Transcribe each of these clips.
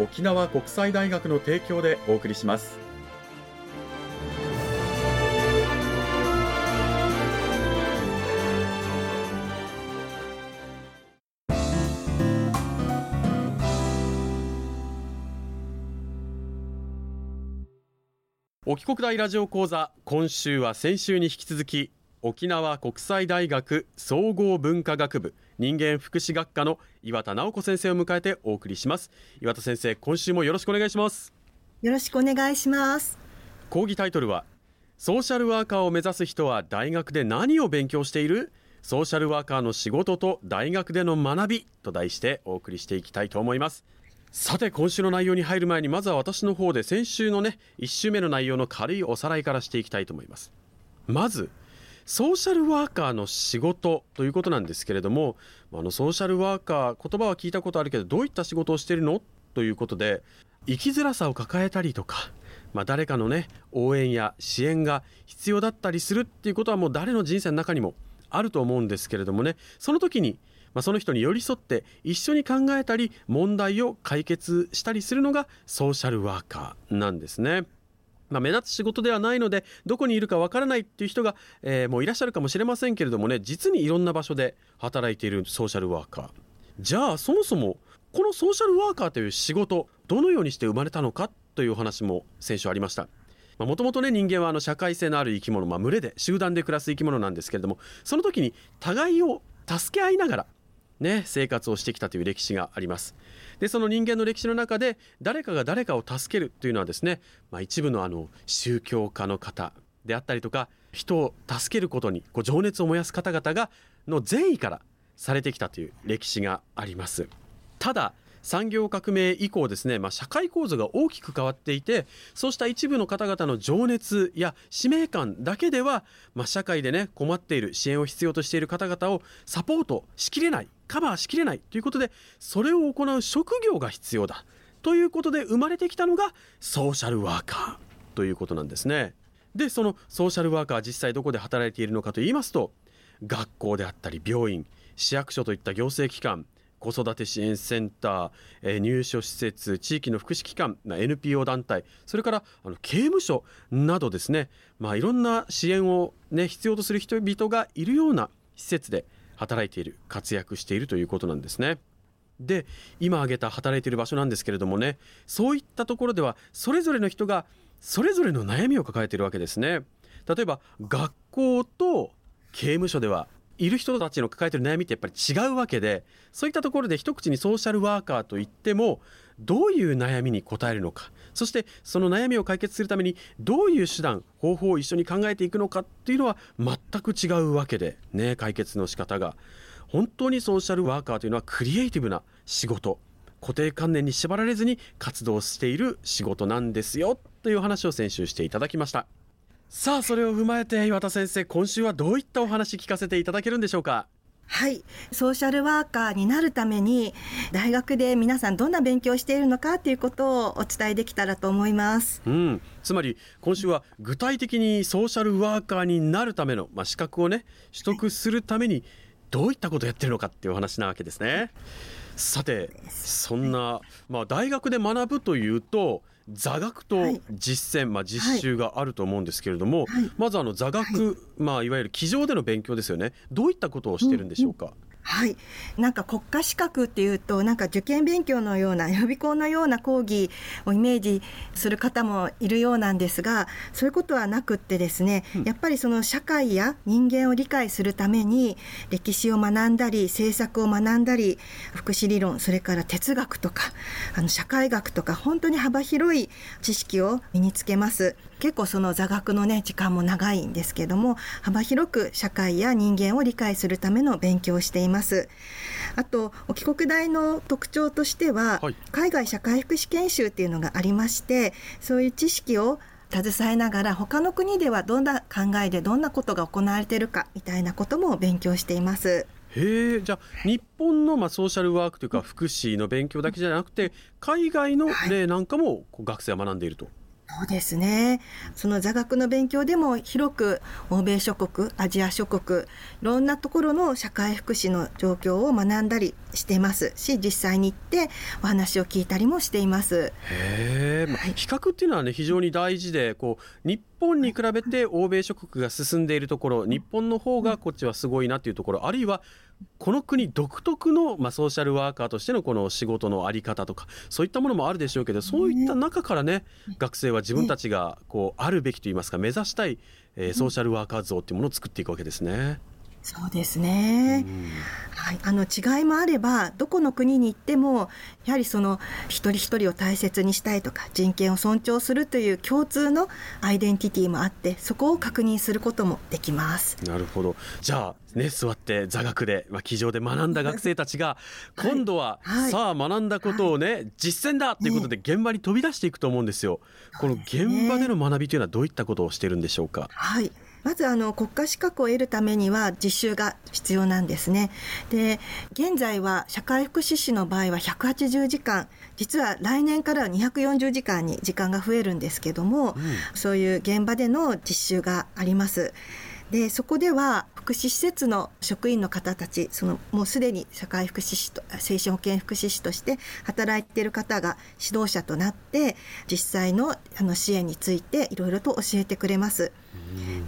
沖縄国際大学の提供でお送りします。沖国大ラジオ講座今週は先週に引き続き沖縄国際大学総合文化学部人間福祉学科の岩田直子先生を迎えてお送りします。岩田先生今週もよろしくお願いします。よろしくお願いします。講義タイトルはソーシャルワーカーを目指す人は大学で何を勉強している？ソーシャルワーカーの仕事と大学での学びと題してお送りしていきたいと思います。さて今週の内容に入る前にまずは私の方で先週のね1週目の内容の軽いおさらいからしていきたいと思います。まずソーシャルワーカーの仕事ということなんですけれどもあのソーシャルワーカー言葉は聞いたことあるけどどういった仕事をしているの？ということで生きづらさを抱えたりとか、まあ、誰かのね応援や支援が必要だったりするっていうことはもう誰の人生の中にもあると思うんですけれどもねその時にまあ、その人に寄り添って一緒に考えたり問題を解決したりするのがソーシャルワーカーなんですね。まあ、目立つ仕事ではないのでどこにいるかわからないっていう人が、えー、もういらっしゃるかもしれませんけれどもね実にいろんな場所で働いているソーシャルワーカー。じゃあそもそもこのソーシャルワーカーという仕事どのようにして生まれたのか？というお話も先週ありました。もともとね人間はあの社会性のある生き物、まあ、群れで集団で暮らす生き物なんですけれどもその時に互いを助け合いながらね、生活をしてきたという歴史があります。でその人間の歴史の中で誰かが誰かを助けるというのはですね、まあ、一部のあの宗教家の方であったりとか人を助けることにこう情熱を燃やす方々がの善意からされてきたという歴史があります。ただ産業革命以降ですね、まあ、社会構造が大きく変わっていてそうした一部の方々の情熱や使命感だけでは、まあ、社会でね困っている支援を必要としている方々をサポートしきれないカバーしきれないということでそれを行う職業が必要だということで生まれてきたのがソーシャルワーカーということなんですね。でそのソーシャルワーカー実際どこで働いているのかといいますと学校であったり病院市役所といった行政機関子育て支援センター、え、入所施設地域の福祉機関 NPO 団体それからあの刑務所などですね、まあ、いろんな支援を、ね、必要とする人々がいるような施設で働いている活躍しているということなんですね。で今挙げた働いている場所なんですけれどもねそういったところではそれぞれの人がそれぞれの悩みを抱えているわけですね。例えば学校と刑務所ではいる人たちの抱えている悩みってやっぱり違うわけでそういったところで一口にソーシャルワーカーといってもどういう悩みに応えるのか。そしてその悩みを解決するためにどういう手段方法を一緒に考えていくのかっていうのは全く違うわけでね解決の仕方が。本当にソーシャルワーカーというのはクリエイティブな仕事。固定観念に縛られずに活動している仕事なんですよ。という話を先週していただきました。さあそれを踏まえて岩田先生今週はどういったお話聞かせていただけるんでしょうか？はい。ソーシャルワーカーになるために大学で皆さんどんな勉強をしているのかということをお伝えできたらと思います、うん、つまり今週は具体的にソーシャルワーカーになるための、まあ、資格をね取得するためにどういったことをやってるのかっていうお話なわけですね。さてそんな、まあ、大学で学ぶというと座学と実践、はい、まあ、実習があると思うんですけれども、はい、まずあの座学、はい、まあ、いわゆる机上での勉強ですよね。どういったことをしてるんでしょうか、うんうんはい、なんか国家資格っていうとなんか受験勉強のような予備校のような講義をイメージする方もいるようなんですがそういうことはなくってですね、うん、やっぱりその社会や人間を理解するために歴史を学んだり政策を学んだり福祉理論それから哲学とかあの社会学とか本当に幅広い知識を身につけます。結構その座学のね時間も長いんですけども幅広く社会や人間を理解するための勉強をしていますあと帰国大の特徴としては、はい、海外社会福祉研修っていうのがありましてそういう知識を携えながら他の国ではどんな考えでどんなことが行われているかみたいなことも勉強しています。へえじゃあ日本のまあソーシャルワークというか福祉の勉強だけじゃなくて海外の例なんかも学生は学んでいると。はいそうですね。その座学の勉強でも広く欧米諸国、アジア諸国、いろんなところの社会福祉の状況を学んだりしていますし、実際に行ってお話を聞いたりもしています。へえ、まあ、比較っていうのはね非常に大事で、こう日本に比べて欧米諸国が進んでいるところ、日本の方がこっちはすごいなっていうところ、あるいはこの国独特の、まあ、ソーシャルワーカーとしてのこの仕事の在り方とかそういったものもあるでしょうけどそういった中からね学生は自分たちがこうあるべきといいますか目指したい、えー、ソーシャルワーカー像っていうものを作っていくわけですね。そうですね、はい、あの違いもあればどこの国に行ってもやはりその一人一人を大切にしたいとか人権を尊重するという共通のアイデンティティもあってそこを確認することもできます。なるほど。じゃあね座って座学で、まあ、机上で学んだ学生たちが今度は、はい、さあ学んだことをね、はい、実践だということで現場に飛び出していくと思うんですよ。この現場での学びというのはどういったことをしているんでしょうか？はいまずあの国家資格を得るためには実習が必要なんですね。で、現在は社会福祉士の場合は180時間、実は来年からは240時間に時間が増えるんですけども、うん、そういう現場での実習があります。でそこでは福祉施設の職員の方たちそのもうすでに社会福祉士と精神保健福祉士として働いている方が指導者となって実際のあの支援についていろいろと教えてくれます。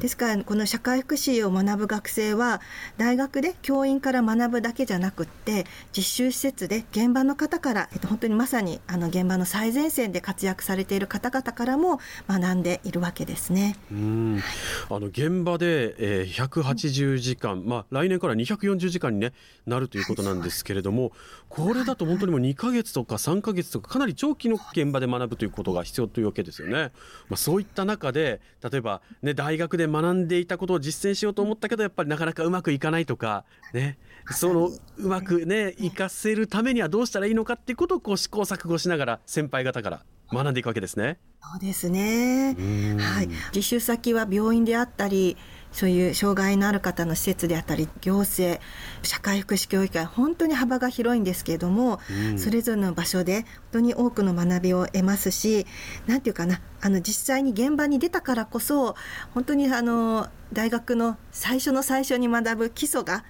ですからこの社会福祉を学ぶ学生は大学で教員から学ぶだけじゃなくって実習施設で現場の方から、えっと、本当にまさにあの現場の最前線で活躍されている方々からも学んでいるわけですね。うんあの現場で、えー、180時間、まあ、来年から240時間に、ね、なるということなんですけれども、これだと本当にもう2か月とか3か月とかかなり長期の現場で学ぶということが必要というわけですよね。まあ、そういった中で例えば、ね、大学で学んでいたことを実践しようと思ったけどやっぱりなかなかうまくいかないとかねそのうまくね活かせるためにはどうしたらいいのかっていうことをこう試行錯誤しながら先輩方から学んでいくわけですね。そうですね。はい。実習先は病院であったり、そういう障害のある方の施設であったり行政社会福祉協議会本当に幅が広いんですけれども、うん、それぞれの場所で本当に多くの学びを得ますし何て言うかなあの実際に現場に出たからこそ本当にあの大学の最初の最初に学ぶ基礎が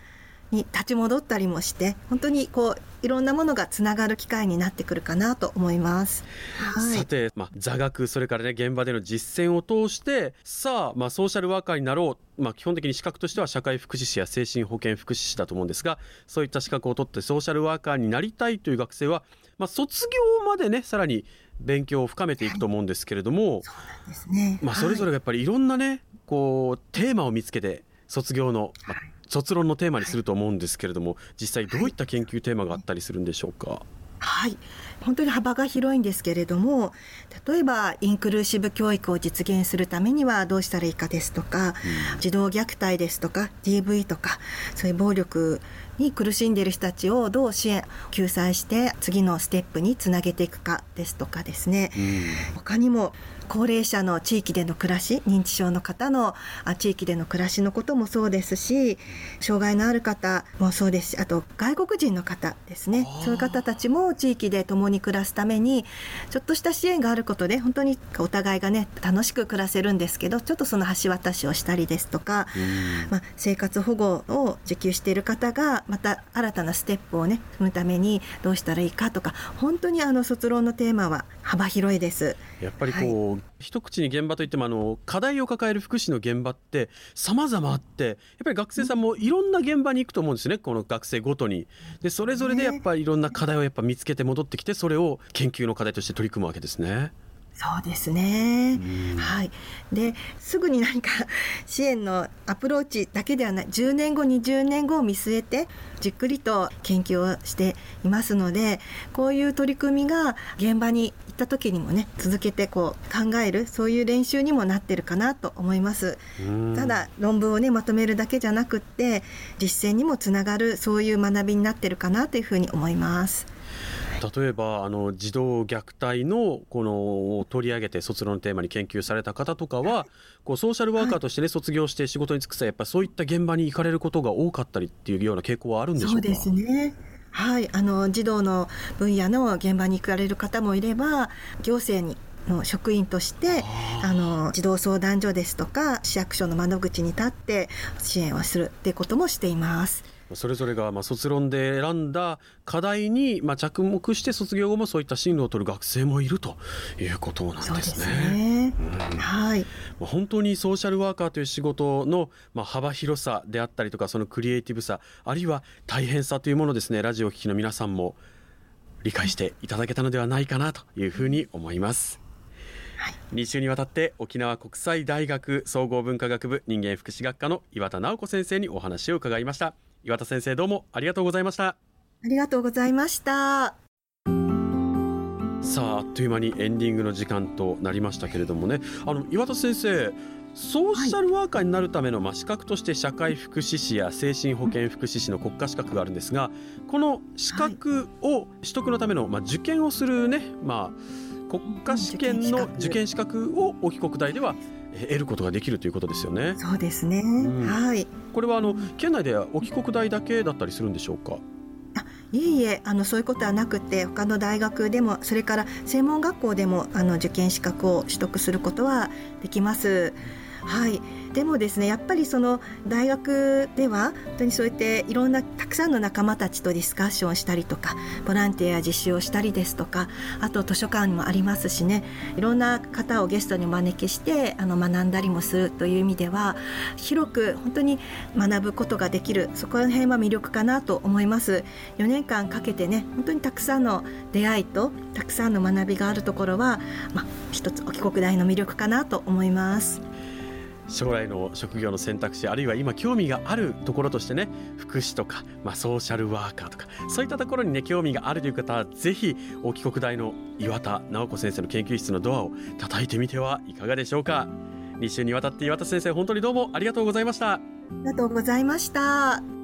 に立ち戻ったりもして本当にこういろんなものがつながる機会になってくるかなと思います。はい、さて、まあ、座学それからね現場での実践を通してさあ、まあ、ソーシャルワーカーになろう、まあ、基本的に資格としては社会福祉士や精神保健福祉士だと思うんですがそういった資格を取ってソーシャルワーカーになりたいという学生は、まあ、卒業までねさらに勉強を深めていくと思うんですけれども、そね、まあ、それぞれがやっぱりいろんなねこうテーマを見つけて卒業の、まあ、卒論のテーマにすると思うんですけれども実際どういった研究テーマがあったりするんでしょうか？はい。本当に幅が広いんですけれども例えばインクルーシブ教育を実現するためにはどうしたらいいかですとか、うん、児童虐待ですとか DV とかそういう暴力に苦しんでいる人たちをどう支援救済して次のステップにつなげていくかですとかですね、うん、他にも高齢者の地域での暮らし認知症の方の地域での暮らしのこともそうですし障害のある方もそうですしあと外国人の方ですね。そういう方たちもの地域で共に暮らすためにちょっとした支援があることで本当にお互いがね楽しく暮らせるんですけどちょっとその橋渡しをしたりですとか、まあ、生活保護を受給している方がまた新たなステップをね踏むためにどうしたらいいかとか本当にあの卒論のテーマは幅広いです。やっぱりこう、はい、一口に現場といってもあの課題を抱える福祉の現場って様々あってやっぱり学生さんもいろんな現場に行くと思うんですねこの学生ごとに。でそれぞれでやっぱりいろんな課題をやっぱ見つけて戻ってきてそれを研究の課題として取り組むわけですね。そうですね、はい、ですぐに何か支援のアプローチだけではない10年後20年後を見据えてじっくりと研究をしていますのでこういう取り組みが現場に行った時にもね続けてこう考えるそういう練習にもなってるかなと思います。ただ論文をねまとめるだけじゃなくって実践にもつながるそういう学びになってるかなというふうに思います。例えばあの児童虐待のこの取り上げて卒論のテーマに研究された方とかはこうソーシャルワーカーとしてね、卒業して仕事に就く際やっぱそういった現場に行かれることが多かったりっていうような傾向はあるんでしょうか？そうですね。はい、あの児童の分野の現場に行かれる方もいれば行政にの職員としてあの児童相談所ですとか市役所の窓口に立って支援をするっていうこともしています。それぞれがまあ卒論で選んだ課題にまあ着目して卒業後もそういった進路を取る学生もいるということなんですね。はい。本当にソーシャルワーカーという仕事のまあ幅広さであったりとかそのクリエイティブさあるいは大変さというものですねラジオを聴きの皆さんも理解していただけたのではないかなというふうに思います。はい、2週にわたって沖縄国際大学総合文化学部人間福祉学科の岩田直子先生にお話を伺いました。岩田先生どうもありがとうございました。ありがとうございました。さああっという間にエンディングの時間となりましたけれどもね。あの岩田先生ソーシャルワーカーになるための、まあ、資格として社会福祉士や精神保健福祉士の国家資格があるんですがこの資格を取得のための、まあ、受験をするね、まあ、国家試験の受験資格を沖国大では得ることができるということですよね。そうですね。うん、はい。これはあの県内では沖国大だけだったりするんでしょうか？あいえいえあのそういうことはなくて他の大学でもそれから専門学校でもあの受験資格を取得することはできます。はい、でもですねやっぱりその大学では本当にそうやっていろんなたくさんの仲間たちとディスカッションしたりとかボランティア実習をしたりですとかあと図書館もありますしねいろんな方をゲストにお招きしてあの学んだりもするという意味では広く本当に学ぶことができるそこら辺は魅力かなと思います4年間かけてね本当にたくさんの出会いとたくさんの学びがあるところは、まあ、一つ沖国大の魅力かなと思います。将来の職業の選択肢あるいは今興味があるところとしてね福祉とか、まあ、ソーシャルワーカーとかそういったところにね興味があるという方はぜひ沖国大の岩田直子先生の研究室のドアを叩いてみてはいかがでしょうか。2週にわたって岩田先生本当にどうもありがとうございました。ありがとうございました。